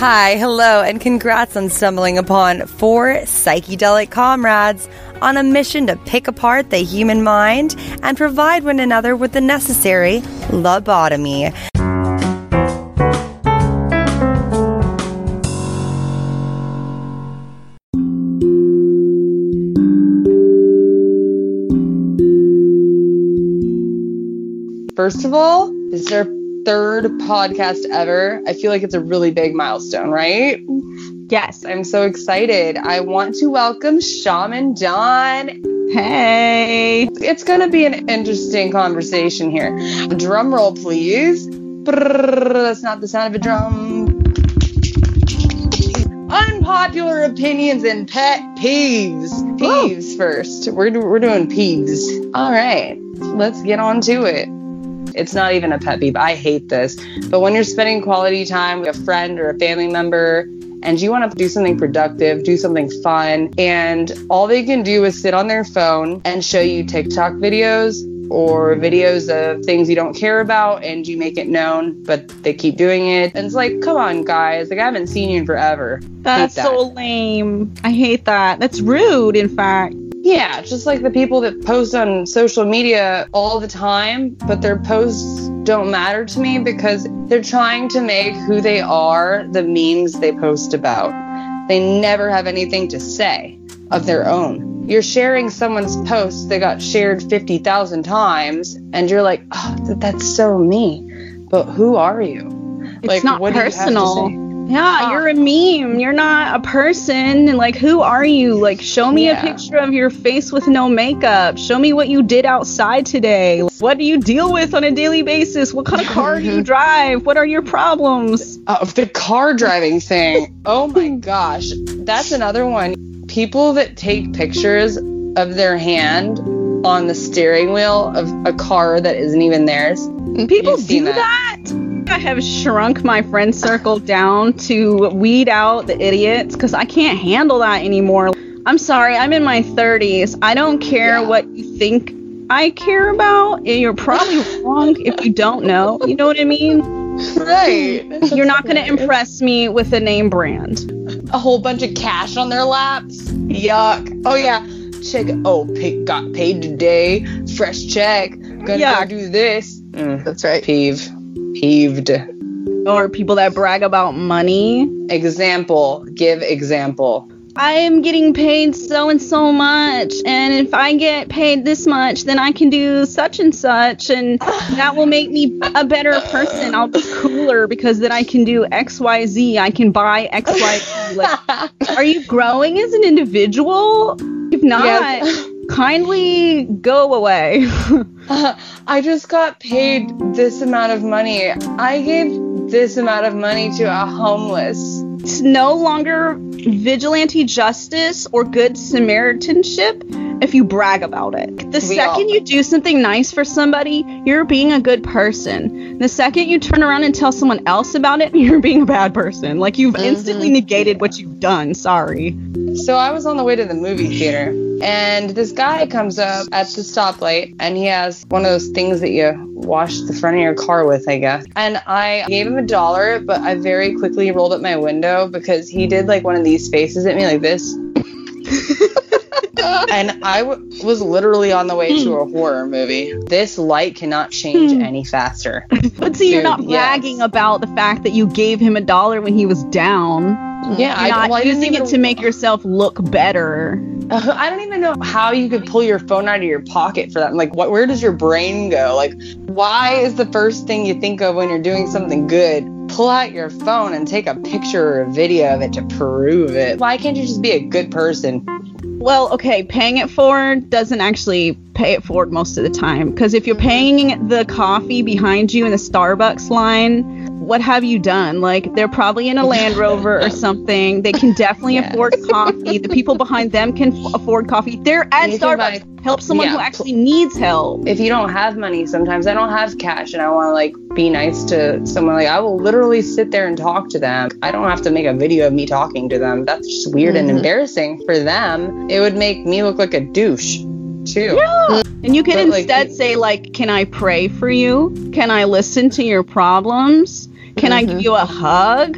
Hi, hello, and congrats on stumbling upon four psychedelic comrades on a mission to pick apart the human mind and provide one another with the necessary lobotomy. First of all, is our third podcast ever. I feel like it's a really big milestone, right? Yes. I'm so excited. I want to welcome Shaman John. Hey. It's going to be an interesting conversation here. Drum roll, please. That's not the sound of a drum. Unpopular opinions and pet peeves. Peeves first. We're, we're doing peeves. All right, let's get on to it. It's not even a pet peeve. I hate this. But when you're spending quality time with a friend or a family member and you want to do something productive, do something fun, and all they can do is sit on their phone and show you TikTok videos or videos of things you don't care about and you make it known, but they keep doing it. And it's like, come on, guys. Like, I haven't seen you in forever. That's that. so lame. I hate that. That's rude, in fact. Yeah, just like the people that post on social media all the time, but their posts don't matter to me because they're trying to make who they are the memes they post about. They never have anything to say of their own. You're sharing someone's post that got shared 50,000 times, and you're like, oh, that's so me. But who are you? It's like, not what do you have to personal. Yeah, Ah. you're a meme. You're not a person. And like, who are you? Like, show me Yeah. a picture of your face with no makeup. Show me what you did outside today. What do you deal with on a daily basis? What kind of car do you drive? What are your problems? Oh, the car driving thing. Oh my gosh. That's another one. People that take pictures of their hand on the steering wheel of a car that isn't even theirs. People do that. I have shrunk my friend circle down to weed out the idiots because I can't handle that anymore. I'm sorry, I'm in my 30s. I don't care Yeah. what you think I care about. and You're probably wrong if you don't know. You know what I mean? Right. You're not going to impress me with a name brand. a whole bunch of cash on their laps. Yuck. Oh yeah. Check. Oh, pay, got paid today. Fresh check. Gonna Yeah. go do this. Mm, That's right. peeve. Peeved. Or people that brag about money. Example. Give example. I am getting paid so and so much, and if I get paid this much, then I can do such and such, and that will make me a better person. I'll be cooler because then I can do X, Y, Z. I can buy X, Y, Z. Like, are you growing as an individual? If not, Yes. kindly go away. I just got paid this amount of money. I gave this amount of money to a homeless. it's no longer vigilante justice or good Samaritanship if you brag about it. The We second all- you do something nice for somebody, you're being a good person. The second you turn around and tell someone else about it, you're being a bad person. Like you've mm-hmm. instantly negated what you've done. Sorry. So I was on the way to the movie theater, and this guy comes up at the stoplight, and he has one of those things that you wash the front of your car with, I guess. And I gave him a dollar, but I very quickly rolled up my window because he did like one of these faces at me, like this. and I w- was literally on the way to a horror movie. This light cannot change any faster. But see, you're Dude, not yes. bragging about the fact that you gave him a dollar when he was down. Yeah, You're I, not well, using even- it to make yourself look better. Uh, I don't even know how you could pull your phone out of your pocket for that. Like, what? Where does your brain go? Like, why is the first thing you think of when you're doing something good? Pull out your phone and take a picture or a video of it to prove it. Why can't you just be a good person? Well, okay, paying it forward doesn't actually pay it forward most of the time. Because if you're paying the coffee behind you in the Starbucks line, what have you done? Like, they're probably in a Land Rover or something. They can definitely Yes. afford coffee. The people behind them can f- afford coffee. They're at You Starbucks. Help someone yeah, who actually needs help. If you don't have money, sometimes I don't have cash and I want to like be nice to someone. Like, I will literally sit there and talk to them. I don't have to make a video of me talking to them. That's just weird and Mhm. embarrassing for them. It would make me look like a douche, too. Yeah. And you can But, instead you- say, like, can I pray for you? Can I listen to your problems? Can I mm-hmm. give you a hug?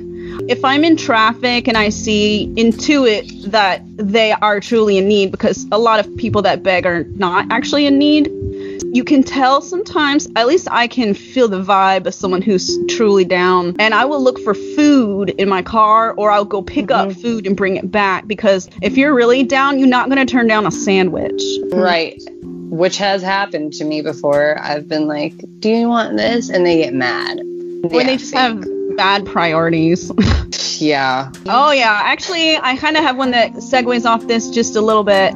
If I'm in traffic and I see intuit that they are truly in need, because a lot of people that beg are not actually in need, you can tell sometimes, at least I can feel the vibe of someone who's truly down. And I will look for food in my car or I'll go pick up mm-hmm. food and bring it back because if you're really down, you're not going to turn down a sandwich. Mm-hmm. Right. Which has happened to me before. I've been like, Do you want this? And they get mad. When Yeah, they just have bad priorities. Yeah. Oh yeah, actually, I kind of have one that segues off this just a little bit.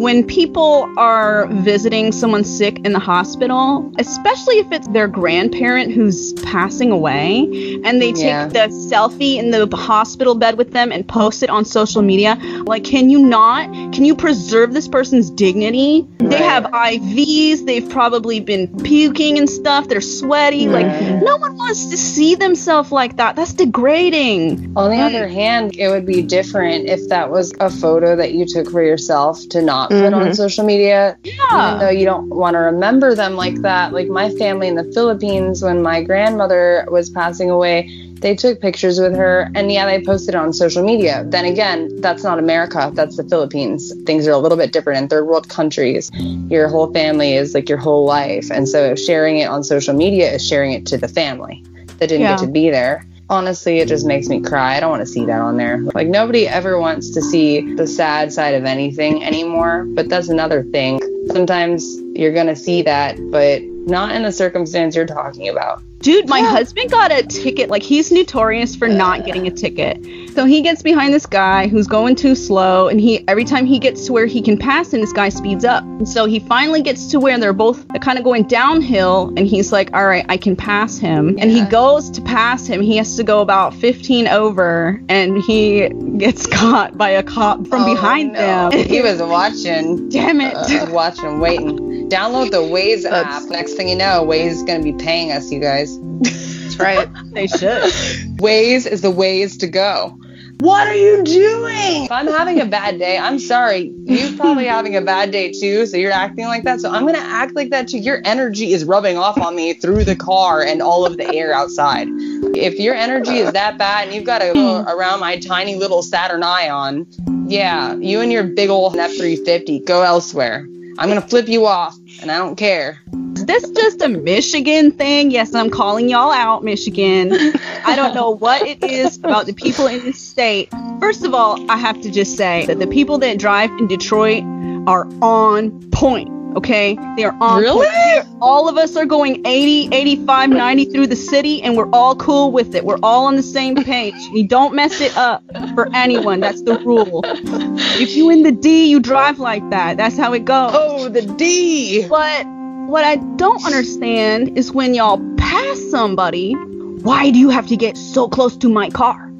When people are visiting someone sick in the hospital, especially if it's their grandparent who's passing away, and they take Yeah. the selfie in the hospital bed with them and post it on social media, like, can you not? Can you preserve this person's dignity? They have IVs, they've probably been puking and stuff, they're sweaty. Like, no one wants to see themselves like that. That's degrading. On the mm. other hand, it would be different if that was a photo that you took for yourself to not put on mm-hmm. social media. Yeah. Even though you don't want to remember them like that. Like my family in the Philippines, when my grandmother was passing away, they took pictures with her and yeah, they posted it on social media. Then again, that's not America, that's the Philippines. Things are a little bit different in third world countries. Your whole family is like your whole life. And so sharing it on social media is sharing it to the family that didn't Yeah. get to be there. Honestly, it just makes me cry. I don't want to see that on there. Like, nobody ever wants to see the sad side of anything anymore. But that's another thing. Sometimes you're going to see that, but not in the circumstance you're talking about. Dude, my husband got a ticket. Like, he's notorious for not getting a ticket. So he gets behind this guy who's going too slow, and he every time he gets to where he can pass and this guy speeds up. And so he finally gets to where they're both kind of going downhill, and he's like, "All right, I can pass him." And he goes to pass him. He has to go about 15 over, and he gets caught by a cop from Oh, behind no. them. He was watching. Damn it. Uh, watching, waiting. Download the Waze app. Next thing you know, Waze is going to be paying us, you guys. That's right. They should. Waze is the ways to go. What are you doing? If I'm having a bad day, I'm sorry. You're probably having a bad day too, so you're acting like that. So I'm going to act like that too. Your energy is rubbing off on me through the car and all of the air outside. If your energy is that bad and you've got hmm. to go around my tiny little Saturn Ion, yeah, you and your big old F 350, go elsewhere. I'm going to flip you off, and I don't care. Is this just a Michigan thing? Yes, I'm calling y'all out, Michigan. I don't know what it is about the people in this state. First of all, I have to just say that the people that drive in Detroit are on point. Okay, they are on Really? point. All of us are going 80, 85, 90 through the city, and we're all cool with it. We're all on the same page. You don't mess it up for anyone. That's the rule. If you in the D, you drive like that. That's how it goes. Oh, the D. But what I don't understand is when y'all pass somebody, why do you have to get so close to my car?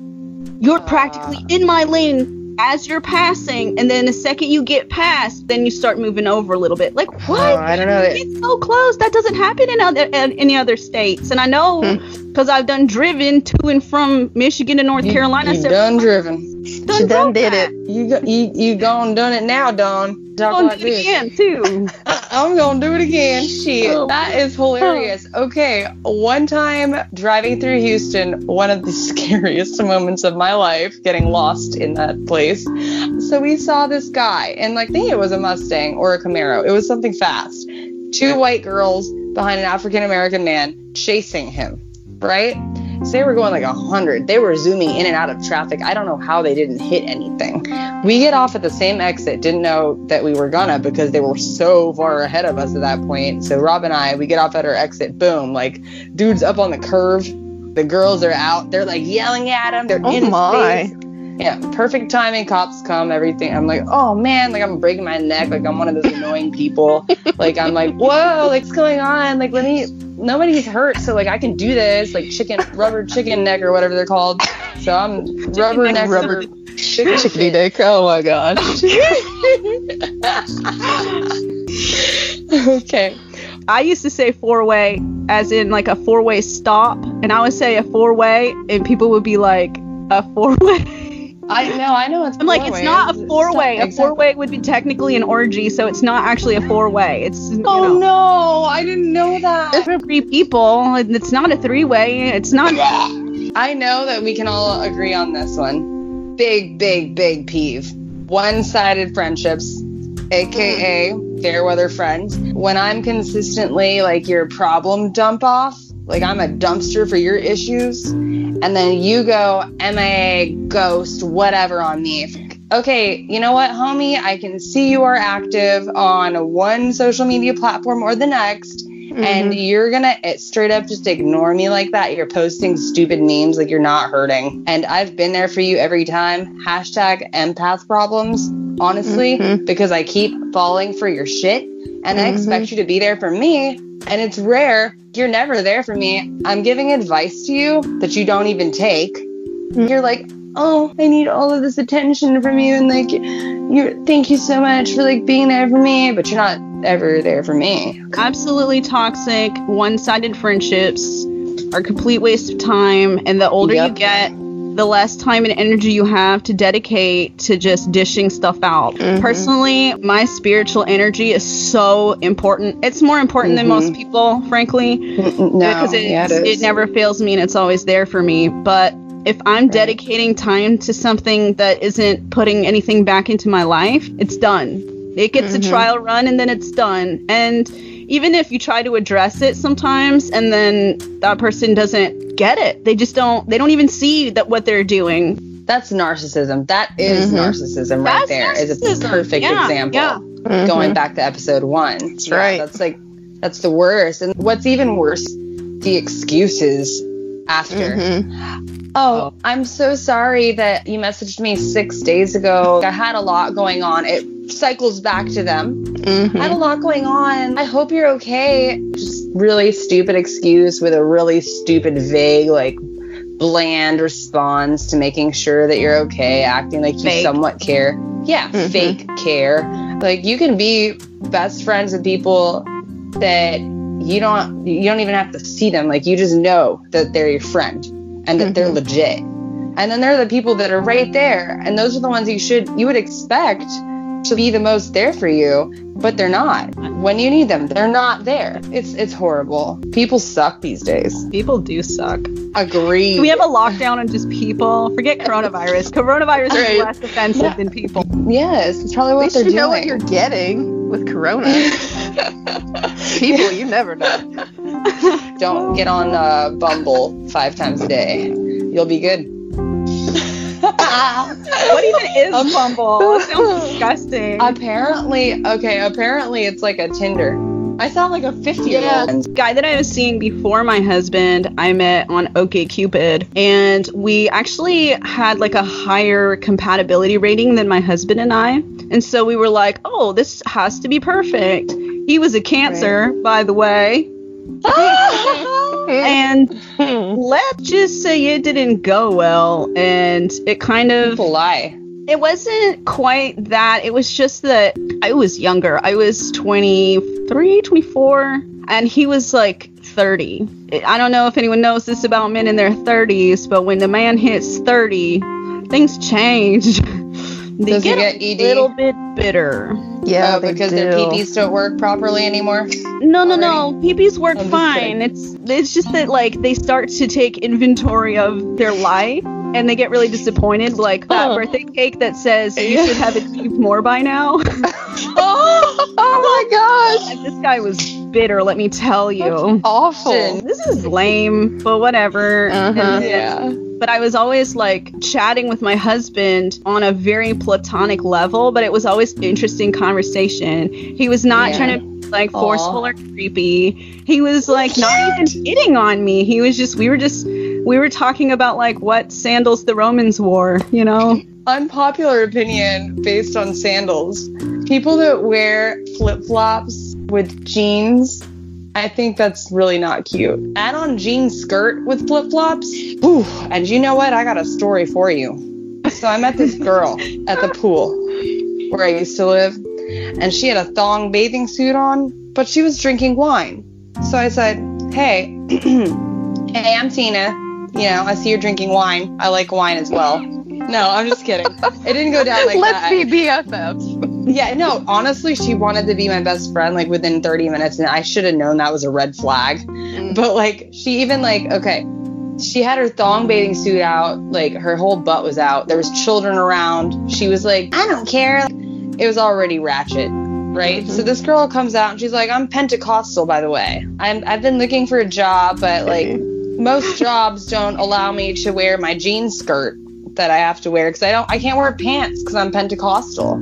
You're practically ah. in my lane as you're passing, and then the second you get past, then you start moving over a little bit. Like oh, what? Oh, I don't know. It's so close. That doesn't happen in other in any other states. And I know hmm. because I've done driven to and from Michigan to North Carolina. You so done driven. done She done did that. it. You go, you you gone done it now, Dawn. Talk Gonna like do it again too. I'm gonna do it again. Shit, Oh. that is hilarious. Okay, one time driving through Houston, one of the scariest moments of my life, getting lost in that place. So we saw this guy, and like, I think it was a Mustang or a Camaro. It was something fast. Two white girls behind an African American man chasing him. Right? So they were going like a hundred. They were zooming in and out of traffic. I don't know how they didn't hit anything. We get off at the same exit, didn't know that we were gonna because they were so far ahead of us at that point. So Rob and I, we get off at our exit, boom, like dude's up on the curve. The girls are out. They're like yelling at him. They're Oh in his face. Yeah, perfect timing. Cops come, everything. I'm like, oh man, like I'm breaking my neck. Like I'm one of those annoying people. like I'm like, whoa, like what's going on? Like let me. Nobody's hurt, so like I can do this. Like chicken, rubber chicken neck or whatever they're called. So I'm rubber neck, neck, rubber- rubber chicken Chickadee dick. Oh my gosh. okay. I used to say four way as in like a four way stop, and I would say a four way, and people would be like, a four way. I know. I know. It's. I'm like, it's not a four way. A four way would be technically an orgy, so it's not actually a four way. It's you Oh know, no! I didn't know that. It's for three people. It's not a three way. It's not. I know that we can all agree on this one. Big, big, big peeve. One sided friendships, aka mm. fair weather friends. When I'm consistently like your problem dump off, like I'm a dumpster for your issues, and then you go MIA, ghost, whatever on me. Okay, you know what, homie? I can see you are active on one social media platform or the next and mm-hmm. you're gonna straight up just ignore me like that. You're posting stupid memes like you're not hurting. And I've been there for you every time. Hashtag empath problems, honestly, mm-hmm. because I keep falling for your shit and I expect mm-hmm. you to be there for me. And it's rare. You're never there for me. I'm giving advice to you that you don't even take. You're like, oh, I need all of this attention from you, and like, you're thank you so much for like being there for me, but you're not ever there for me. Absolutely toxic, one sided friendships are a complete waste of time. And the older you get, the less time and energy you have to dedicate to just dishing stuff out. Mm-hmm. Personally, my spiritual energy is so important. It's more important than most mm-hmm. people, frankly No, because it, yeah, it it, never fails me and it's always there for me. But if I'm dedicating time to something that isn't putting anything back into my life, it's done. It gets a mm-hmm. trial run and then it's done. And even if you try to address it sometimes and then that person doesn't get it, they just don't they don't even see that what they're doing. That's narcissism. That is mm-hmm. narcissism right That's there. Is a perfect Yeah, example. yeah. Mm-hmm. Going back to episode one. That's right. That's like that's the worst. And what's even worse, the excuses after. Oh, oh, I'm so sorry that you messaged me six days ago. I had a lot going on. It cycles back to them. Mm-hmm. I had a lot going on. I hope you're okay. Just really stupid excuse with a really stupid, vague, like bland response to making sure that you're okay, acting like you somewhat care. Yeah, mm-hmm. fake care. Like you can be best friends with people that you don't you don't even have to see them. Like you just know that they're your friend and that they're mm-hmm. legit. And then there are the people that are right there, and those are the ones you should you would expect to be the most there for you, but they're not. When you need them, they're not there. It's it's horrible. People suck these days. People do suck. Agree. We have a lockdown on just people? Forget coronavirus. Coronavirus Right. is less offensive than people. yes, it's probably what they're doing. you doing. know what you're getting with Corona. People, you never know. Don't get on uh, Bumble five times a day. You'll be good. What even is a Bumble? That sounds disgusting. Apparently, okay. Apparently, it's like a Tinder. I sound like a fifty-year-old. guy that I was seeing before my husband, I met on OkCupid, and we actually had like a higher compatibility rating than my husband and I. And so we were like, oh, this has to be perfect. He was a Cancer, by the way. and hmm. let's just say it didn't go well, and it kind of People lie. it wasn't quite that. It was just that I was younger. I was 23, 24, and he was like 30. I don't know if anyone knows this about men in their 30s, but when the man hits 30, things change. they Does he get, get a ED? little bit bitter. Yeah, oh, they because do. their peepees don't work properly anymore. No, no, no. Peepees work I'm fine. It's it's just that like they start to take inventory of their life and they get really disappointed. Like that Oh. birthday cake that says you should have achieved more by now. oh, oh my gosh. And this guy was bitter, let me tell you. awful. This is lame, but whatever. Uh-huh. Yeah. But I was always like chatting with my husband on a very platonic level, but it was always interesting conversation. He was not Yeah. trying to be like forceful or creepy. He was like not even hitting on me. He was just we were just we were talking about like what sandals the Romans wore, you know? Unpopular opinion based on sandals. People that wear flip flops with jeans, I think that's really not cute. Add on jean skirt with flip flops. Ooh, and you know what? I got a story for you. So I met this girl at the pool where I used to live, and she had a thong bathing suit on, but she was drinking wine. So I said, Hey, hey, I'm Tina. You know, I see you're drinking wine. I like wine as well. No, I'm just kidding. It didn't go down like Let's that. be BFFs. Yeah, no, honestly, she wanted to be my best friend like within 30 minutes, and I should have known that was a red flag. Mm. But like, she even like, okay, she had her thong bathing suit out, like her whole butt was out. There was children around. She was like, I don't care. It was already ratchet, right? Mm-hmm. So this girl comes out and she's like, I'm Pentecostal, by the way. I'm I've been looking for a job, but like most jobs don't allow me to wear my jean skirt that I have to wear because I don't I can't wear pants because I'm Pentecostal.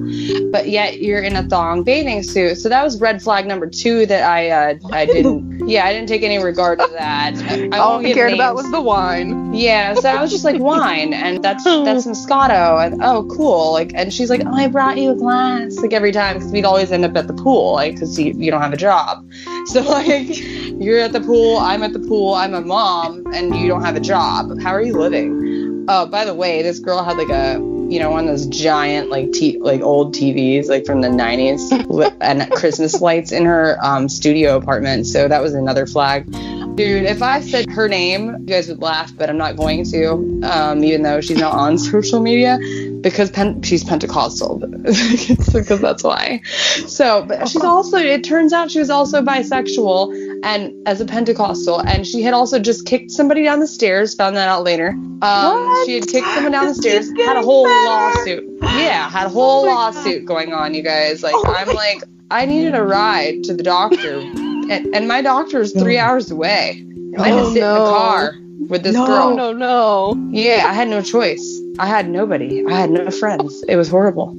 But yet you're in a thong bathing suit. So that was red flag number two that I uh, I didn't yeah I didn't take any regard to that. I, All I cared names. about was the wine. Yeah, so I was just like wine, and that's that's Moscato, and oh cool, like, and she's like, oh, I brought you a glass, like every time, because we'd always end up at the pool, like, because you, you don't have a job, so like, you're at the pool, I'm at the pool, I'm a mom, and you don't have a job. How are you living? Oh, by the way, this girl had like a you know one of those giant like t- like old TVs like from the 90s and Christmas lights in her um, studio apartment. So that was another flag. Dude, if I said her name, you guys would laugh, but I'm not going to, um, even though she's not on social media because pen- she's Pentecostal. because that's why. So, but she's also, it turns out she was also bisexual and as a Pentecostal, and she had also just kicked somebody down the stairs, found that out later. Um, she had kicked someone down the stairs, had a whole lawsuit. Yeah, had a whole lawsuit going on, you guys. Like, I'm like, I needed a ride to the doctor, and, and my doctor is three hours away. I had to Oh, sit in the car with this No, girl. No, no, no. Yeah, I had no choice. I had nobody. I had no friends. It was horrible.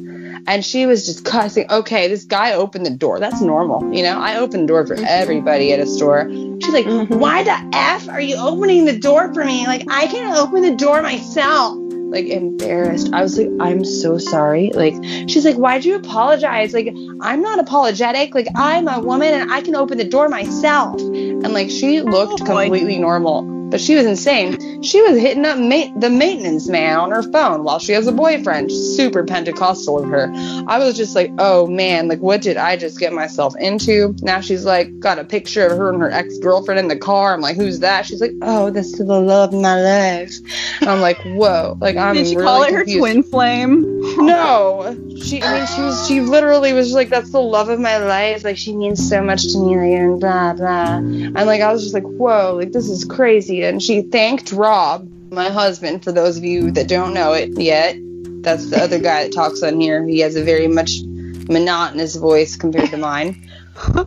And she was just cussing. Okay, this guy opened the door. That's normal. You know, I open the door for mm-hmm. everybody at a store. She's like, mm-hmm. why the F are you opening the door for me? Like, I can open the door myself. Like, embarrassed. I was like, I'm so sorry. Like, she's like, why'd you apologize? Like, I'm not apologetic. Like, I'm a woman and I can open the door myself. And like, she looked Oh, completely normal. But she was insane. She was hitting up ma- the maintenance man on her phone while she has a boyfriend. Super Pentecostal of her. I was just like, oh man, like what did I just get myself into? Now she's like, got a picture of her and her ex girlfriend in the car. I'm like, who's that? She's like, oh, this is the love of my life. And I'm like, whoa, like I'm Did she really call it her twin flame? No, she. I mean, she was. She literally was like, "That's the love of my life. Like, she means so much to me. Like, and blah blah." And like, I was just like, "Whoa! Like, this is crazy." And she thanked Rob, my husband. For those of you that don't know it yet, that's the other guy that talks on here. He has a very much monotonous voice compared to mine.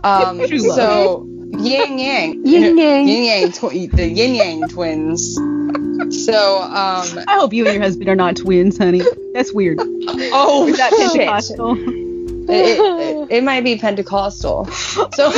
Um, so yin yang, Yin yang. yin yang, twi- the yin yang twins. So, um, I hope you and your husband are not twins, honey. That's weird. oh, Is that shit. Pentecostal? It, it, it might be Pentecostal. So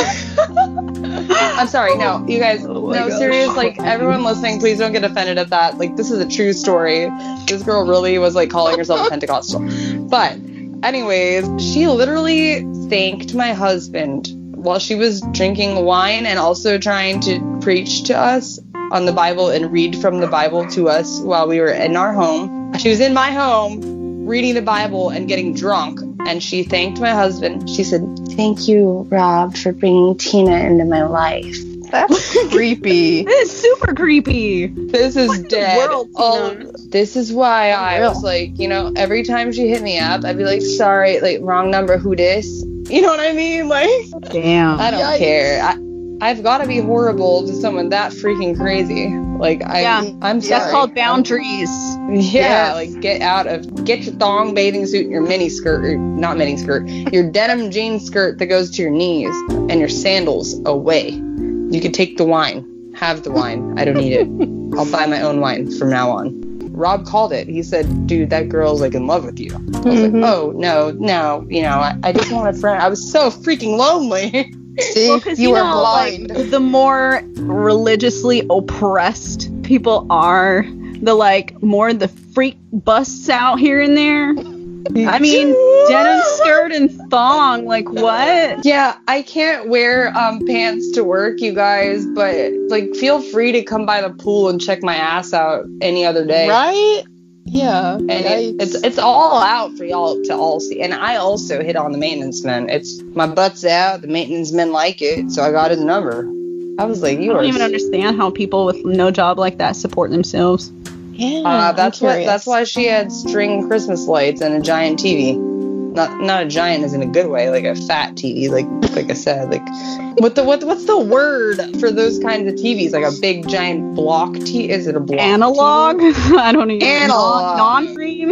I'm sorry. No, you guys. Oh no, gosh. serious. Like everyone listening, please don't get offended at that. Like this is a true story. This girl really was like calling herself a Pentecostal. But anyways, she literally thanked my husband while she was drinking wine and also trying to preach to us on the Bible and read from the Bible to us while we were in our home. She was in my home reading the Bible and getting drunk. And she thanked my husband. She said, Thank you, Rob, for bringing Tina into my life. That's creepy. This is super creepy. This is the dead. world, All- Tina? Oh, this is why I Unreal. was like, you know, every time she hit me up, I'd be like, sorry, like, wrong number, who dis? You know what I mean? Like, Damn. I don't Yikes. care. I, I've got to be horrible to someone that freaking crazy. Like, I, Yeah. I'm sorry. That's called boundaries. Yeah, Yes. like get out of get your thong bathing suit and your mini skirt, or not mini skirt, your denim jean skirt that goes to your knees and your sandals away. You can take the wine. Have the wine. I don't need it. I'll buy my own wine from now on. Rob called it. He said, "Dude, that girl's like in love with you." I was Mhm. like, "Oh no, no, you know, I, I just want a friend." I was so freaking lonely. See, Well, 'cause you, you were know, blind. Like, the more religiously oppressed people are, the like more the freak busts out here and there. I mean, denim skirt and thong, like what? Yeah, I can't wear um, pants to work, you guys, but like, feel free to come by the pool and check my ass out any other day. right? Yeah. And it, it's it's all out for y'all to all see. And I also hit on the maintenance men. It's my butt's out. The maintenance men like it, so I got his number. I was like, I you don't are. even understand how people with no job like that support themselves. yeah. Uh, that's what. That's why she had string Christmas lights and a giant TV. Not not a giant is in a good way, like a fat TV, like like I said, like what the what what's the word for those kinds of TVs? Like a big giant block TV? Is it a block? Analog? I don't even Analog. Non frame?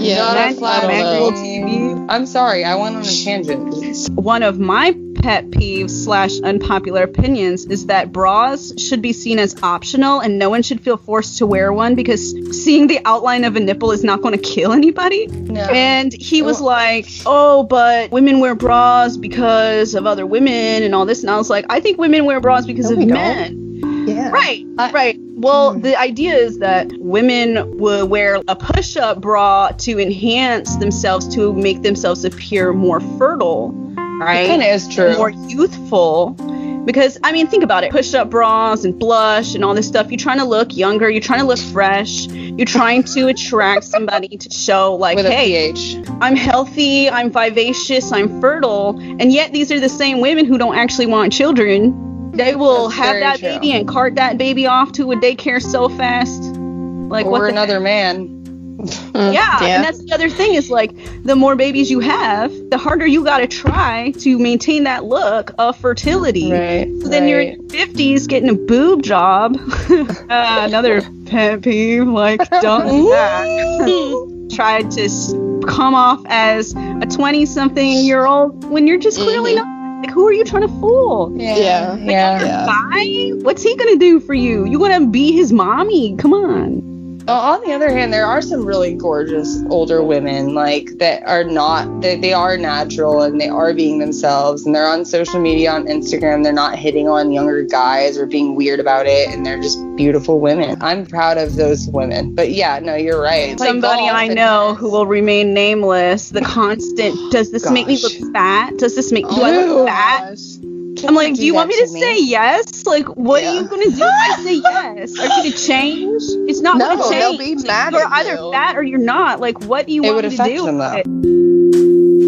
Yeah, Not a flat manual TV. I'm sorry, I went on a tangent. One of my pet peeves slash unpopular opinions is that bras should be seen as optional and no one should feel forced to wear one because seeing the outline of a nipple is not going to kill anybody. No. And he was like, "Oh, but women wear bras because of other women and all this." And I was like, "I think women wear bras because No, of don't. men." Yeah. Right, I- right. Well, Hmm. the idea is that women will wear a push-up bra to enhance themselves to make themselves appear more fertile, right? Kind of is true. More youthful. Because I mean, think about it: push-up bras and blush and all this stuff. You're trying to look younger. You're trying to look fresh. You're trying to attract somebody to show, like, with hey. I'm healthy, I'm vivacious, I'm fertile, and yet these are the same women who don't actually want children. They will That's have that true. baby and cart that baby off to a daycare so fast. Like or what the another man. Mm, yeah, and that's the other thing is like the more babies you have, the harder you got to try to maintain that look of fertility. Right. So then you're in your 50s getting a boob job. uh, another pet peeve, like don't do that. Tried to come off as a 20 something year old when you're just clearly Mhm. not. Like, who are you trying to fool? Yeah. Yeah. Yeah. Yeah. Bye? What's he gonna do for you? You gonna be his mommy? Come on. Well, on the other hand, there are some really gorgeous older women like that are not they, they are natural and they are being themselves and they're on social media on Instagram. They're not hitting on younger guys or being weird about it and they're just beautiful women. I'm proud of those women. But yeah, no, you're right. Like Somebody I know who will remain nameless. The constant. Does this make me look fat? Does this make? Do oh I look fat? I'm like, do you want me to say yes? Like, what are you gonna do if I say yes? Are you gonna change? It's not No, gonna they'll change. be mad you're at either you. fat or you're not. Like, what do you It want would me to do? them, with though. it?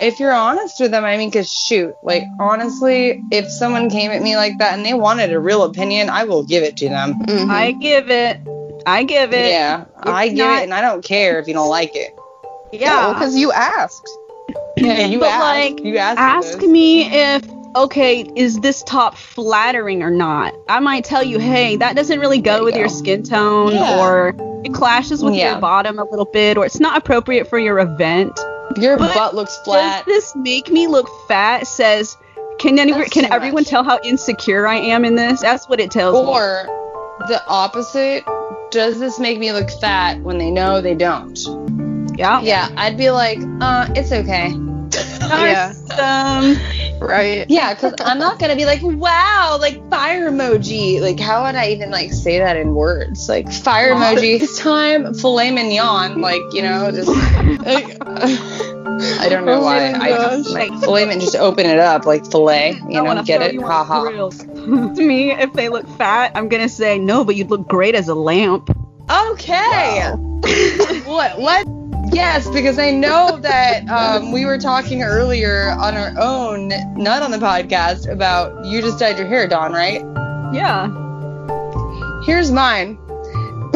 if you're honest with them, I mean, because shoot, like honestly, if someone came at me like that and they wanted a real opinion, I will give it to them. Mhm. I give it. I give it. Yeah, I give not- it, and I don't care if you don't like it. Yeah. because you asked. Yeah, you But, asked. like, you asked. Ask me if okay, is this top flattering or not? I might tell you, hey, that doesn't really go you with your skin tone, Yeah. or it clashes with Yeah. your bottom a little bit, or it's not appropriate for your event. Your But butt looks flat. Does this make me look fat? Says, can any, That's can everyone much. tell how insecure I am in this? That's what it tells me. Or the opposite. Does this make me look fat when they know they don't? Yeah. Yeah, I'd be like, uh, it's okay. Yeah. Um, Right. Yeah, because I'm not gonna be like, wow, like fire emoji. Like, how would I even like say that in words? Like fire emoji. This time, filet mignon. Like, you know, just. I don't know Oh why. I like mignon. Just open it up like filet. You know, get it? Ha ha. to me, if they look fat, I'm gonna say no, but you'd look great as a lamp. Okay. what? What? Yes, because I know that um, we were talking earlier on our own, not on the podcast, about you just dyed your hair, Dawn, right? Yeah. Here's mine.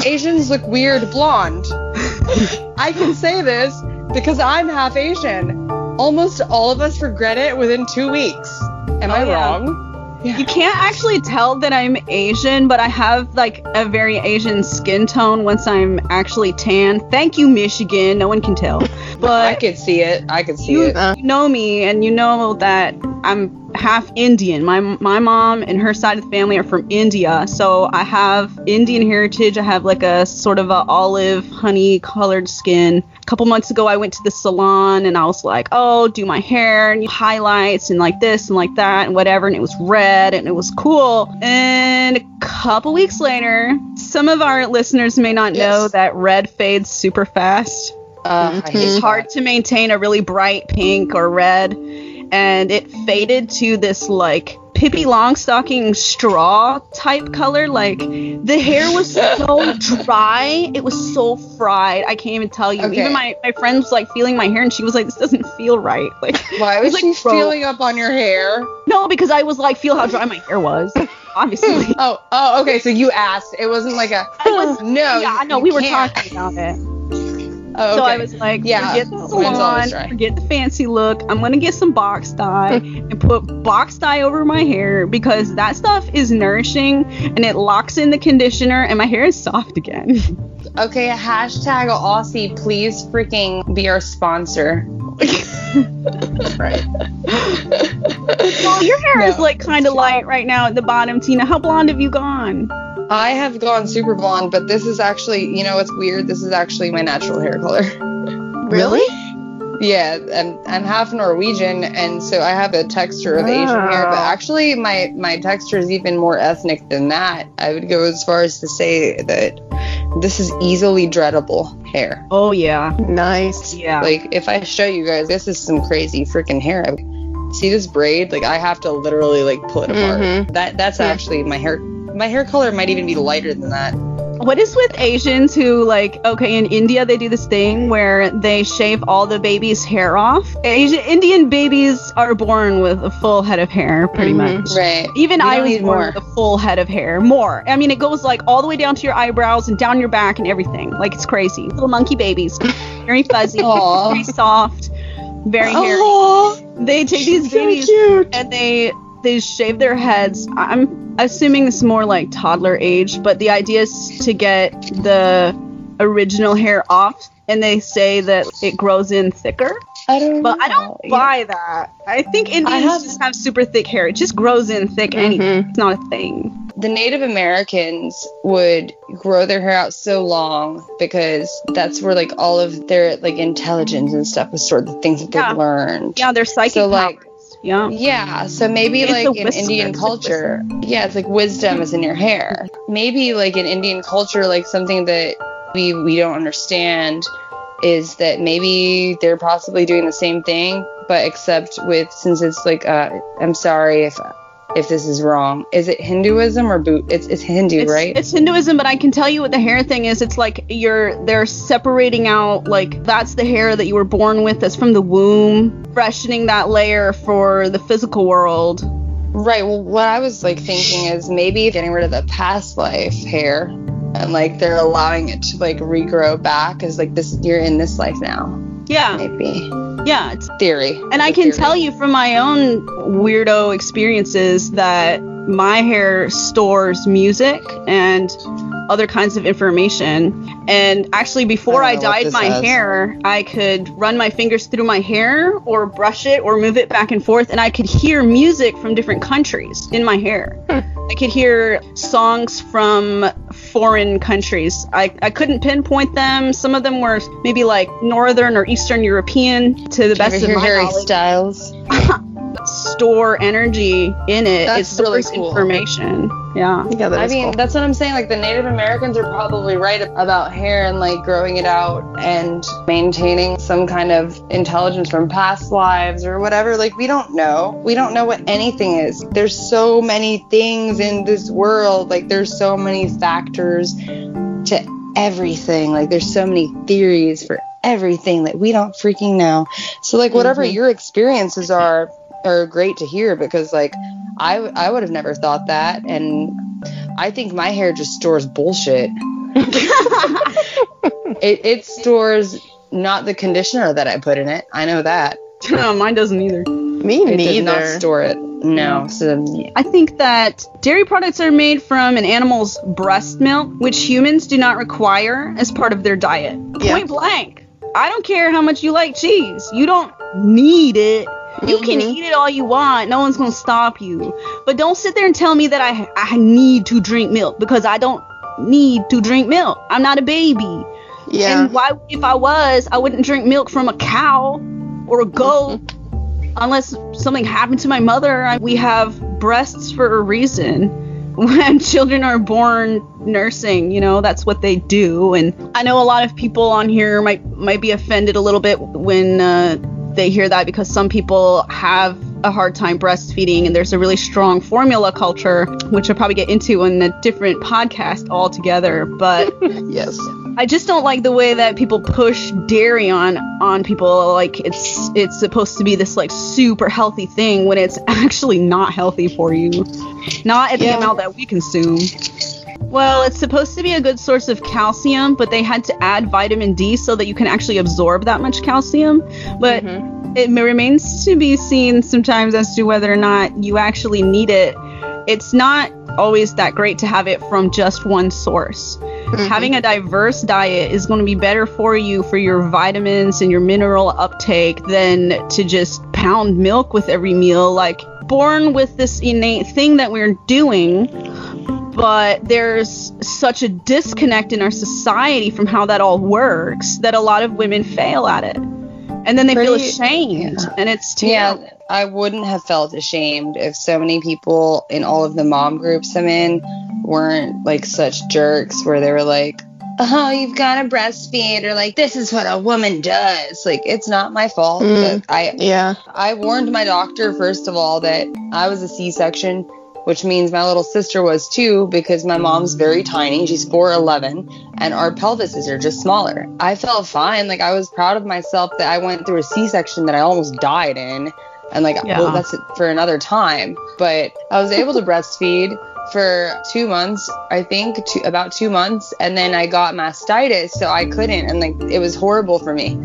Asians look weird blonde. I can say this because I'm half Asian. Almost all of us regret it within two weeks. Am Oh, I yeah. wrong? You can't actually tell that I'm Asian, but I have like a very Asian skin tone once I'm actually tan. Thank you, Michigan. No one can tell. But I could see it. I could see you, it. you know me and you know that I'm half Indian. My my mom and her side of the family are from India, so I have Indian heritage. I have like a sort of a olive honey colored skin. A couple months ago, I went to the salon and I was like, "Oh, do my hair and highlights and like this and like that and whatever," and it was red and it was cool. And a couple weeks later, some of our listeners may not know that red fades super fast Uh, hate it's hard to maintain a really bright pink or red and it faded to this like Pippi Longstocking straw type color. Like the hair was so dry, it was so fried. I can't even tell you. Okay. Even my my friend was like feeling my hair, and she was like, "This doesn't feel right." Like Why was It's she like, feeling up on your hair? no, because I was like, feel how dry my hair was. obviously. Oh, oh, okay. So you asked. It wasn't like a no. yeah, I know we were talking about it. Oh, So I was like, Yeah, forget the salon, forget the fancy look. I'm gonna get some box dye and put box dye over my hair because that stuff is nourishing and it locks in the conditioner and my hair is soft again. Okay, hashtag Aussie, please freaking be our sponsor. right. well, your hair is like kind of light right now at the bottom, Tina. How blonde have you gone? I have gone super blonde, but this is actually, you know, what's weird. This is actually my natural hair color. Really? Yeah, I'm, I'm half Norwegian, and so I have a texture of Asian hair. But actually, my my texture is even more ethnic than that. I would go as far as to say that this is easily dreadable hair. Oh yeah, Nice. yeah. Like if I show you guys, this is some crazy freaking hair. See this braid? Like I have to literally like pull it apart. Mhm. That that's Yeah. actually my hair. My hair color might even be lighter than that. What is with Asians who like okay in India they do this thing where they shave all the baby's hair off. Asian Indian babies are born with a full head of hair pretty Mhm. much. Right. Even We I was born more. with a full head of hair. More. I mean it goes like all the way down to your eyebrows and down your back and everything. Like it's crazy. Little monkey babies. Very fuzzy, very soft, very hairy. Aw. They take these So babies cute. and they they shave their heads. I'm assuming it's more like toddler age, but the idea is to get the original hair off, and they say that it grows in thicker. I don't. But I don't know. buy that. I think Indians have- just have super thick hair. It just grows in thick anyway. Mhm. It's not a thing. the Native Americans would grow their hair out so long because that's where like all of their like intelligence and stuff was stored, the things that they Yeah. learned. Yeah, they're psychic So, like-. Yeah. Yeah, so maybe It's like in whisper, Indian it's culture, yeah, it's like wisdom is in your hair. Maybe like in Indian culture, like something that we we don't understand is that maybe they're possibly doing the same thing, but except with since it's like uh, I'm sorry if if this is wrong. Is it Hinduism or Boot? It's it's Hindu, It's, right? it's Hinduism, but I can tell you what the hair thing is. It's like you're they're separating out like that's the hair that you were born with, that's from the womb, freshening that layer for the physical world. Right. Well, what I was like thinking is maybe getting rid of the past life hair and like they're allowing it to like regrow back is like this you're in this life now. Yeah, Maybe yeah. It's, theory. and I It's a can theory. tell you from my own weirdo experiences that my hair stores music and other kinds of information. And actually, before I I, don't know what dyed my has. hair, I could run my fingers through my hair or brush it or move it back and forth, and I could hear music from different countries in my hair. I could hear songs from foreign countries. I, I couldn't pinpoint them. Some of them were maybe like Northern or Eastern European to the Ever best of hear my Harry knowledge Styles? store energy in it. That's it stores really cool. information. Yeah. Yeah, that I is mean, cool. that's what I'm saying. Like the Native Americans are probably right about hair and like growing it out and maintaining some kind of intelligence from past lives or whatever. Like we don't know. We don't know what anything is. There's so many things in this world. Like there's so many factors to everything. Like there's so many theories for everything that we don't freaking know. So like whatever Mhm. your experiences are are great to hear because like I I would have never thought that and I think my hair just stores bullshit. it it stores not the conditioner that I put in it. I know that. No, Mine doesn't either. Me It did not neither. store it. No. So I think that dairy products are made from an animal's breast milk, which humans do not require as part of their diet. Yeah. Point blank. I don't care how much you like cheese. You don't need it. You can Mhm. eat it all you want. No one's gonna stop you. But don't sit there and tell me that I I need to drink milk because I don't need to drink milk. I'm not a baby. Yeah. And why, if I was, I wouldn't drink milk from a cow or a goat unless something happened to my mother. We have breasts for a reason. When children are born nursing, you know, that's what they do. And I know a lot of people on here might might be offended a little bit when uh, they hear that because some people have a hard time breastfeeding, and there's a really strong formula culture, which I'll probably get into in a different podcast altogether. But Yes. I just don't like the way that people push dairy on on people like it's it's supposed to be this like super healthy thing when it's actually not healthy for you. Not at the amount that we consume. Well, it's supposed to be a good source of calcium, but they had to add vitamin D so that you can actually absorb that much calcium. But mm-hmm. it m- remains to be seen sometimes as to whether or not you actually need it. It's not always that great to have it from just one source. Mm-hmm. Having a diverse diet is going to be better for you for your vitamins and your mineral uptake than to just pound milk with every meal. Like, born with this innate thing that we're doing, but there's such a disconnect in our society from how that all works that a lot of women fail at it. And then they feel Pretty- ashamed, and it's terrible. Yeah, I wouldn't have felt ashamed if so many people in all of the mom groups I'm in weren't like such jerks where they were like, oh, you've got to breastfeed, or like, this is what a woman does. Like, it's not my fault. Mm. I, Yeah. I warned my doctor, first of all, that I was a C section, which means my little sister was too, because my mom's very tiny. She's 4'11, and our pelvises are just smaller. I felt fine. Like, I was proud of myself that I went through a C section that I almost died in. And, like, Yeah. well, that's for another time. But I was able to breastfeed for two months, I think, two, about two months. And then I got mastitis, so I couldn't. And, like, it was horrible for me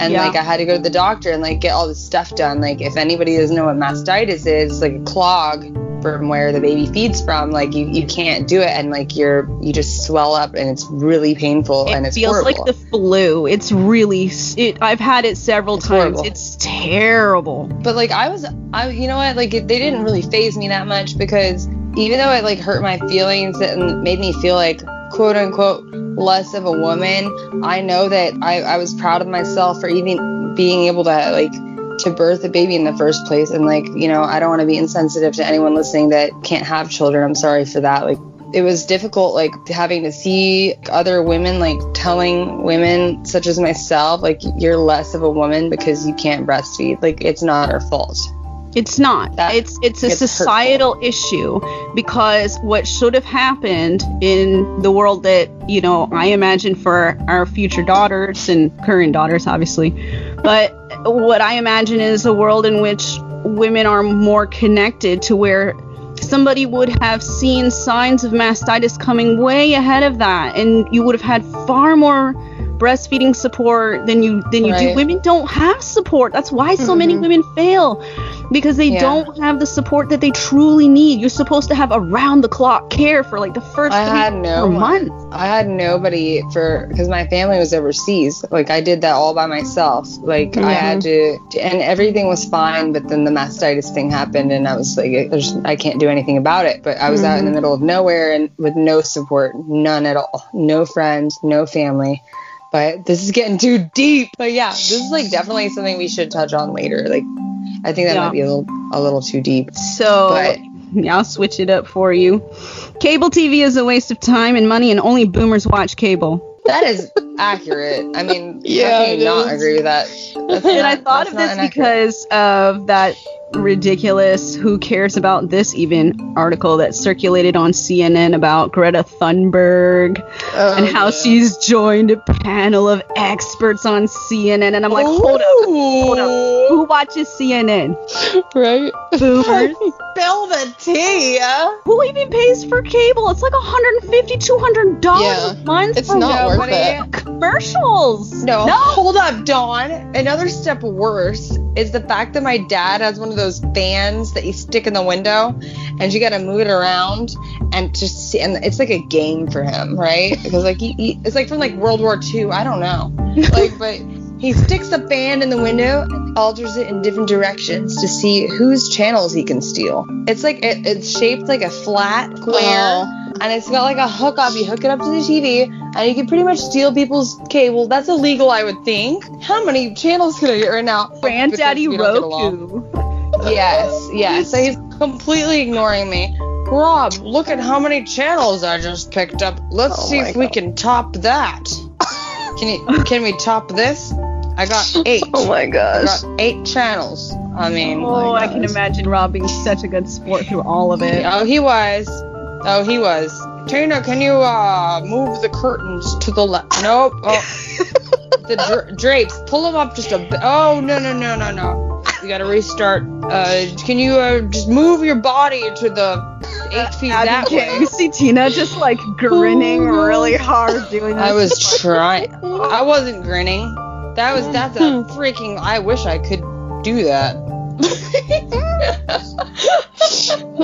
and Yeah. like I had to go to the doctor and like get all this stuff done. Like if anybody doesn't know what mastitis is, it's like a clog from where the baby feeds from. Like you, you can't do it and like you're you just swell up and it's really painful it and it's feels horrible. like the flu. It's really. It, I've had it several It's times. horrible. It's terrible. but like I was, I you know what? Like it, they didn't really phase me that much because even though it like hurt my feelings and made me feel like quote unquote less of a woman, I know that I, I was proud of myself for even being able to like to birth a baby in the first place. And like, you know, I don't want to be insensitive to anyone listening that can't have children. I'm sorry for that. Like it was difficult like having to see other women like telling women such as myself like you're less of a woman because you can't breastfeed like it's not our fault It's not. That it's it's a societal issue because what should have happened in the world that you know I imagine for our future daughters and current daughters, obviously, but what I imagine is a world in which women are more connected to where somebody would have seen signs of mastitis coming way ahead of that and you would have had far more breastfeeding support than you than you do women don't have support that's why so many Mhm. women fail because they Yeah. don't have the support that they truly need you're supposed to have around the clock care for like the first I had no four months I had nobody for because my family was overseas. Like I did that all by myself. Like I had to, and everything was fine. But then the mastitis thing happened, and I was like, There's, I can't do anything about it. But I was out in the middle of nowhere and with no support, none at all, no friends, no family. But this is getting too deep. But yeah, this is like definitely something we should touch on later. Like I think that Yeah. might be a little a little too deep. so But yeah, I'll switch it up for you cable TV is a waste of time and money and only boomers watch cable That is accurate. I mean, Yeah, how can you not agree with that? That's and I thought of this inaccurate. because of that ridiculous who cares about this even article that circulated on CNN about Greta Thunberg Oh, and how yeah. she's joined a panel of experts on CNN and I'm like hold up hold up who watches CNN right? boomers spill the tea. who even pays for cable it's like 150 200 dollars Yeah. a month It's for not worth it. commercials No, hold up, Dawn. Another step worse is the fact that my dad has one of those fans that you stick in the window, and you got to move it around and just see. And it's like a game for him, right? Because like he, he, it's like from like World War II. I don't know, like, but he sticks the fan in the window, and alters it in different directions to see whose channels he can steal. It's like it, it's shaped like a flat square. Oh. and it's got like a hookup. You hook it up to the TV, and you can pretty much steal people's cable. That's illegal, I would think. How many channels can I get right now? granddaddy Because we don't get along. Roku Yes, yes. So he's completely ignoring me. Rob, look at how many channels I just picked up. Let's Oh see if we can top that. Can you? Can we top this? I got eight. Oh my I gosh. got eight channels. I mean, Oh, I can imagine Rob being such a good sport through all of it. oh, he was. Oh, he was. Tina, can you uh move the curtains to the left? Nope. Oh. the dra- drapes, pull them up just a bit. Oh no no no no no. You gotta restart. Uh, can you uh, just move your body to the eight feet that Abby, way? can you see Tina just like grinning really hard doing this? I was trying. I wasn't grinning. That was that's a freaking. I wish I could do that.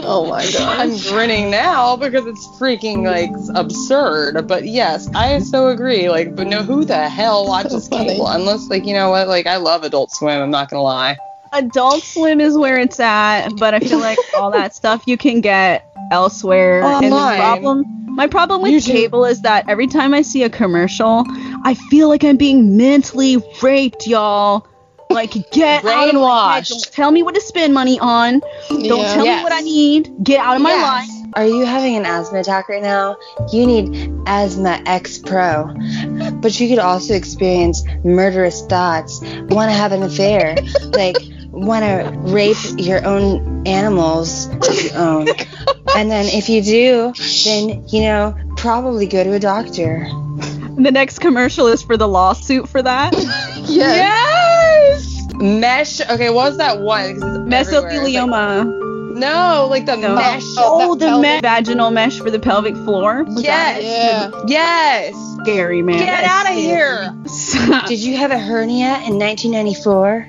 Oh my god. I'm grinning now because it's freaking like absurd. But yes, I so agree. Like, but no, who the hell watches funny. cable? Unless, like, you know what? Like, I love Adult Swim. I'm not gonna lie. Adult Swim is where it's at, but I feel like all that stuff you can get elsewhere. and the problem, my problem with YouTube. cable is that every time I see a commercial, I feel like I'm being mentally raped, y'all. Like get out of my head. Don't tell me what to spend money on. Don't Yeah. tell Yes. me what I need. Get out of my life. Are you having an asthma attack right now? You need Asthma X Pro. But you could also experience murderous thoughts, want to have an affair, like want to rape your own animals that you own. And then if you do, then, you know, probably go to a doctor. The next commercial is for the lawsuit for that. Yes. Yes! Mesh. Okay, what was that one? 'Cause it's everywhere. It's like- Mesothelioma. no, like the No. mesh. Oh, that the me- vaginal mesh for the pelvic floor. Was Yes. Yeah. Yes. Scary, man. Get That out of is here. Did you have a hernia in 1994?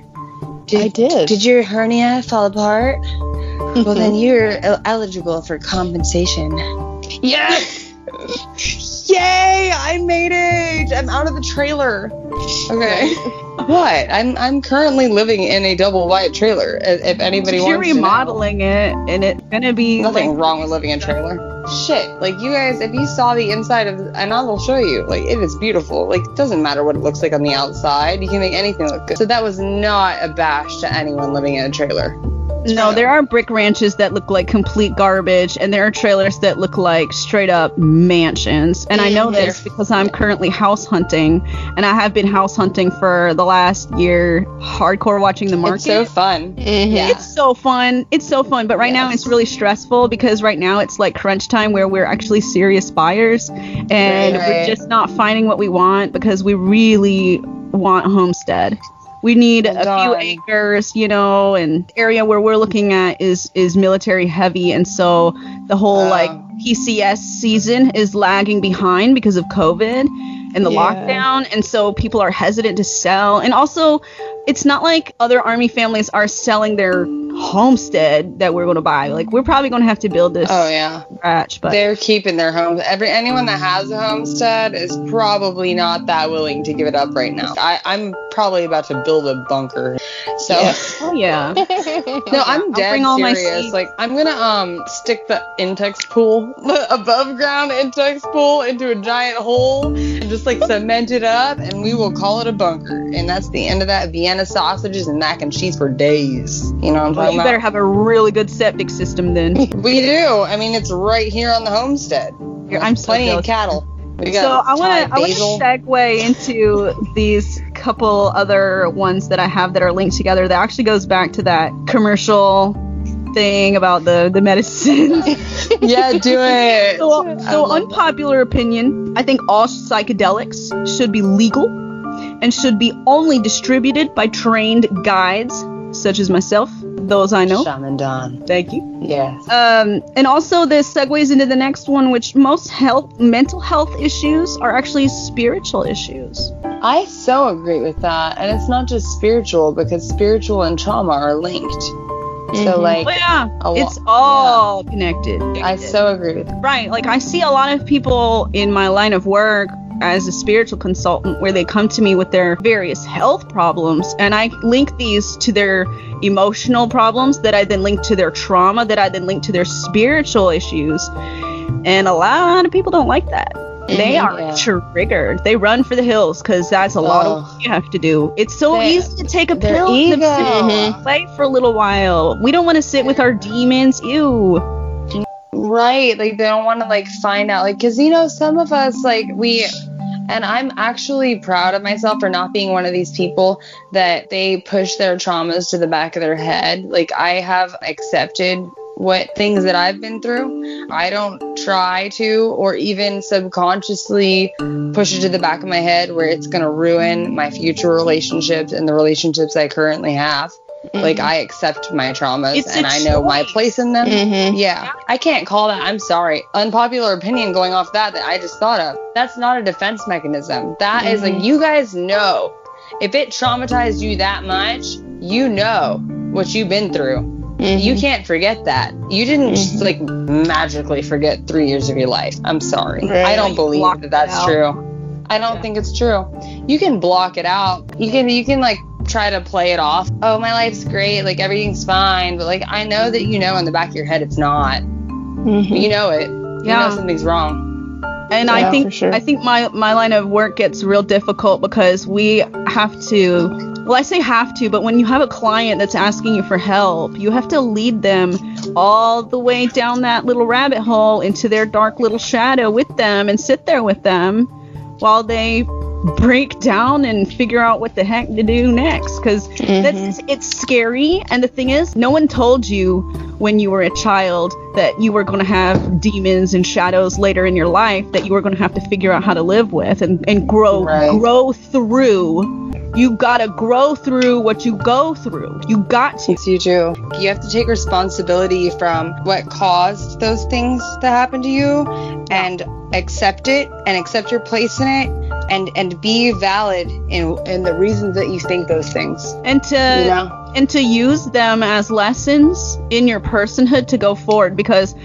I did. Did your hernia fall apart? Well, then you're el- eligible for compensation. Yes! Yay! I made it! I'm out of the trailer. Okay. what? I'm I'm currently living in a double wide trailer. If anybody You're wants to know. remodeling it, and it's gonna be Nothing like, wrong with living in a trailer. Shit, like you guys, if you saw the inside of, and I will show you, like it is beautiful. Like it doesn't matter what it looks like on the outside, you can make anything look good. So that was not a bash to anyone living in a trailer. No. There are brick ranches that look like complete garbage, and there are trailers that look like straight up mansions. And I know this because I'm currently house hunting, and I have been house hunting for the last year, hardcore watching the market. It's so fun. Yeah. It's so fun. It's so fun. But right now it's really stressful because right now it's like crunch time where we're actually serious buyers and Right, we're just not finding what we want because we really want a homestead. We need oh, a Hold few acres, you know, and area where we're looking at is is military heavy and so the whole Oh. like PCS season is lagging behind because of COVID and the Yeah. lockdown and so people are hesitant to sell and also it's not like other army families are selling their homestead that we're going to buy like we're probably going to have to build this Oh yeah, scratch but they're keeping their homes. Every anyone that has a homestead is probably not that willing to give it up right now. I, I'm probably about to build a bunker. So. Yeah. oh yeah No, I'm dead bring all my serious. seeds. Like, I'm gonna um stick the Intex pool, the above ground Intex pool, into a giant hole and just like cement it up, and we will call it a bunker. And that's the end of that. Vienna sausages and mac and cheese for days. You know what I'm well, talking you about? better have a really good septic system then we do. I mean, it's right here on the homestead. There's I'm so plenty jealous. of cattle. We so I want to I want to segue into these couple other ones that I have that are linked together. That actually goes back to that commercial thing about the the medicines. yeah, do it. so, so unpopular opinion. I think all psychedelics should be legal and should be only distributed by trained guides such as myself. Those I know. Shaman Dawn. Thank you. Yes. Um, and also this segues into the next one, which most health, mental health issues are actually spiritual issues. I so agree with that. And it's not just spiritual because spiritual and trauma are linked. So like But yeah, a lo- it's all connected. I so agree with that. right. Like I see a lot of people in my line of work as a spiritual consultant where they come to me with their various health problems and I link these to their emotional problems that I then link to their trauma that I then link to their spiritual issues. And a lot of people don't like that. They are Yeah. triggered. They run for the hills because that's a lot Oh. of what you have to do. It's so Their- easy to take a pill ego. and Mhm. play for a little while. We don't want to sit with our demons. Ew. Right. Like they don't want to like find out like cuz you know some of us like we And I'm actually proud of myself for not being one of these people that they push their traumas to the back of their head. Like, I have accepted what things that I've been through. I don't try to or even subconsciously push it to the back of my head where it's going to ruin my future relationships and the relationships I currently have. Like mm-hmm. I accept my traumas It's and I know my place in them. Mhm. Yeah, I can't call that. I'm sorry. Unpopular opinion going off that that I just thought of. That's not a defense mechanism. That is like mm-hmm. you guys know. If it traumatized you that much, you know what you've been through. You mm-hmm. can't forget that. You didn't just like magically forget three years of your life. I'm sorry. Right. I don't believe that that's out. true. I don't think it's true. You can block it out. You can you can like try to play it off. Oh, my life's great. Like everything's fine. But like I know that you know in the back of your head it's not. Mhm. You know it. You Yeah. know something's wrong. And Yeah, I think sure. I think my my line of work gets real difficult because we have to well I say have to, but when you have a client that's asking you for help, you have to lead them all the way down that little rabbit hole into their dark little shadow with them and sit there with them while they break down and figure out what the heck to do next. Because mm-hmm. that's it's scary. And the thing is no one told you when you were a child that you were going to have demons and shadows later in your life that you were going to have to figure out how to live with and, and grow Right. grow through you got to grow through what you go through you got to Yes, you do. You have to take responsibility from what caused those things to happen to you and accept it and accept your place in it and and be valid in in the reasons that you think those things. and to You know? and to use them as lessons in your personhood to go forward because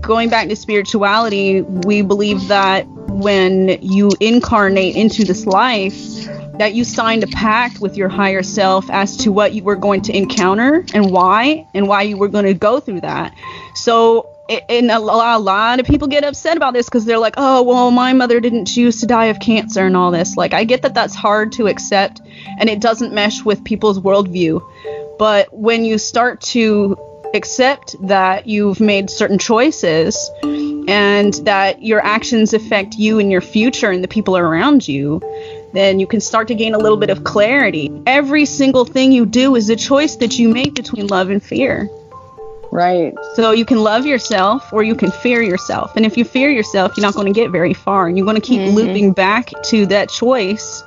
going back to spirituality we believe that when you incarnate into this life that you signed a pact with your higher self as to what you were going to encounter and why and why you were going to go through that. So and a lot of people get upset about this because they're like oh well my mother didn't choose to die of cancer and all this. Like i get that that's hard to accept and it doesn't mesh with people's worldview. But when you start to accept that you've made certain choices and that your actions affect you and your future and the people around you, then you can start to gain a little bit of clarity. Every single thing you do is a choice that you make between love and fear. Right. So you can love yourself or you can fear yourself. And if you fear yourself, you're not going to get very far and you're going to keep mm-hmm. looping back to that choice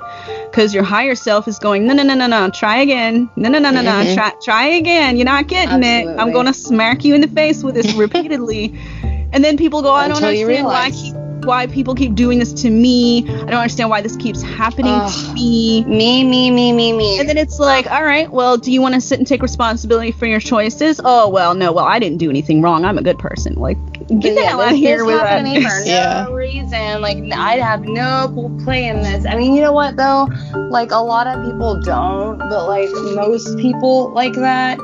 because your higher self is going, no, no, no, no, no, try again. No, no, no, no, no, mm-hmm. try, try again. You're not getting it. I'm going to smack you in the face with this repeatedly. and then people go, I don't Until understand why, I keep, why people keep doing this to me. I don't understand why this keeps happening to me. Me, me, me, me, me. And then it's like, all right, well, do you want to sit and take responsibility for your choices? Oh, well, no, well, I didn't do anything wrong. I'm a good person. Like, get the Yeah, of this- here with that. to me for Yeah. no reason. Like I'd have no play in this. I mean, you know what though? Like a lot of people don't, but like most people like that,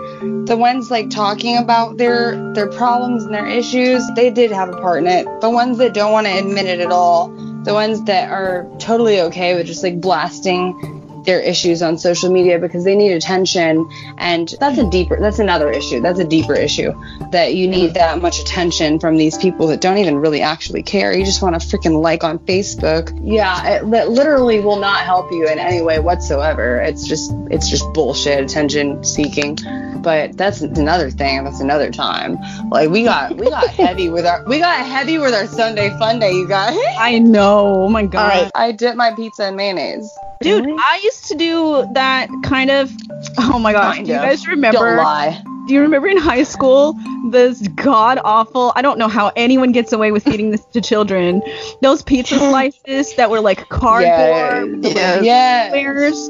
the ones like talking about their their problems and their issues, they did have a part in it. The ones that don't want to admit it at all, the ones that are totally okay with just like blasting their issues on social media because they need attention. And that's a deeper that's another issue. That's a deeper issue that you need mm-hmm. that much attention from these people that don't even really actually care. You just want to freaking like on facebook. Yeah it, that literally will not help you in any way whatsoever. It's just it's just bullshit attention seeking. But that's another thing. That's another time. Like we got we got heavy with our we got heavy with our sunday fun day you guys. I know. Oh my god. All right. i dip my pizza in mayonnaise Dude, I used to do that kind of. Oh my gosh. Kind do you of. guys remember? don't lie Do you remember in high school this god awful? I don't know how anyone gets away with feeding this to children. Those pizza slices that were like cardboard the Yes. yes squares.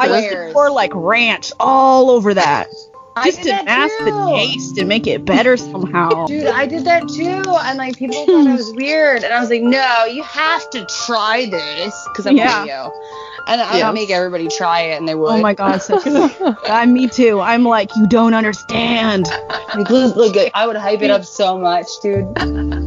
I used to pour like ranch all over that just to mask the taste and make it better somehow. Dude, I did that too, and like people thought it was weird, and I was like, "No, you have to try this," because I'm Yeah. Leo, and I Yeah. would make everybody try it, and they would. Oh my god, I'm me too. I'm like, you don't understand. Like, look, look, I would hype it up so much, dude.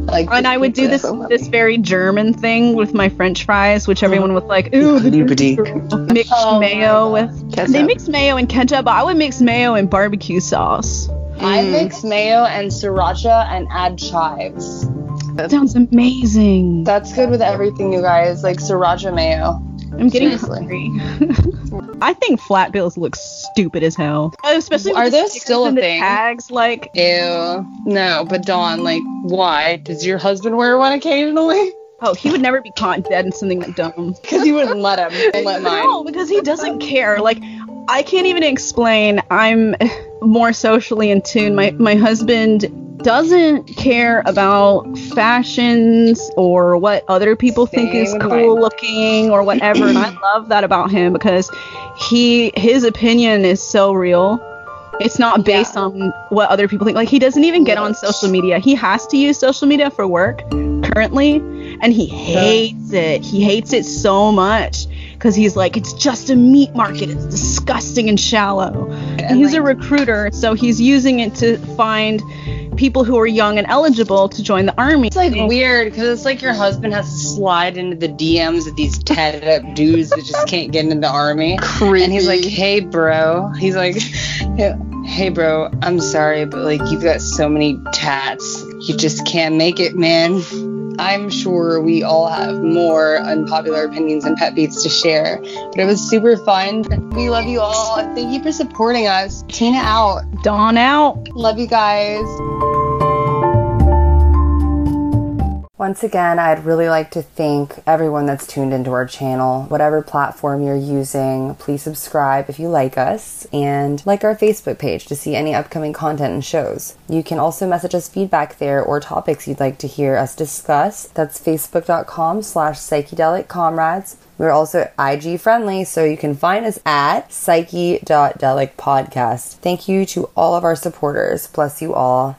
Like, And I would do this pizza. this very German thing with my French fries, which everyone was like, ooh, the Liebedig. mixed Oh mayo with. Ketchup. They mix mayo and ketchup. but I would mix mayo and barbecue sauce. I Mm. mix mayo and sriracha and add chives. That sounds amazing. That's good with everything, you guys. Like sriracha mayo. I'm getting Seriously. hungry. I think flat bills look stupid as hell. Especially Are those still a the thing? tags. Like, Ew. No, but Dawn, like, why? Does your husband wear one occasionally? oh, he would never be caught dead in something that dumb. Because you wouldn't let him. Let mine. No, because he doesn't care. Like, I can't even explain. I'm more socially in tune. My my husband doesn't care about fashions or what other people think is cool looking or whatever. and I love that about him because he his opinion is so real. It's not based Yeah. on what other people think. Like he doesn't even get on social media. He has to use social media for work currently, and he hates it. He hates it so much because he's like, it's just a meat market. It's disgusting and shallow. And he's a recruiter, so he's using it to find people who are young and eligible to join the army. It's like weird because it's like your husband has to slide into the DMs of these tatted up dudes that just can't get into the army. Creepy. And he's like, hey, bro. He's like, hey, bro, I'm sorry, but like, you've got so many tats. You just can't make it, man. I'm sure we all have more unpopular opinions and pet peeves to share, but it was super fun. We love you all. Thank you for supporting us. Tina out. Dawn out. Love you guys. Once again, I'd really like to thank everyone that's tuned into our channel. Whatever platform you're using, please subscribe if you like us and like our Facebook page to see any upcoming content and shows. You can also message us feedback there or topics you'd like to hear us discuss. That's facebook.com slash psychedelic comrades. We're also IG friendly, so you can find us at psyche.delic podcast. Thank you to all of our supporters. Bless you all.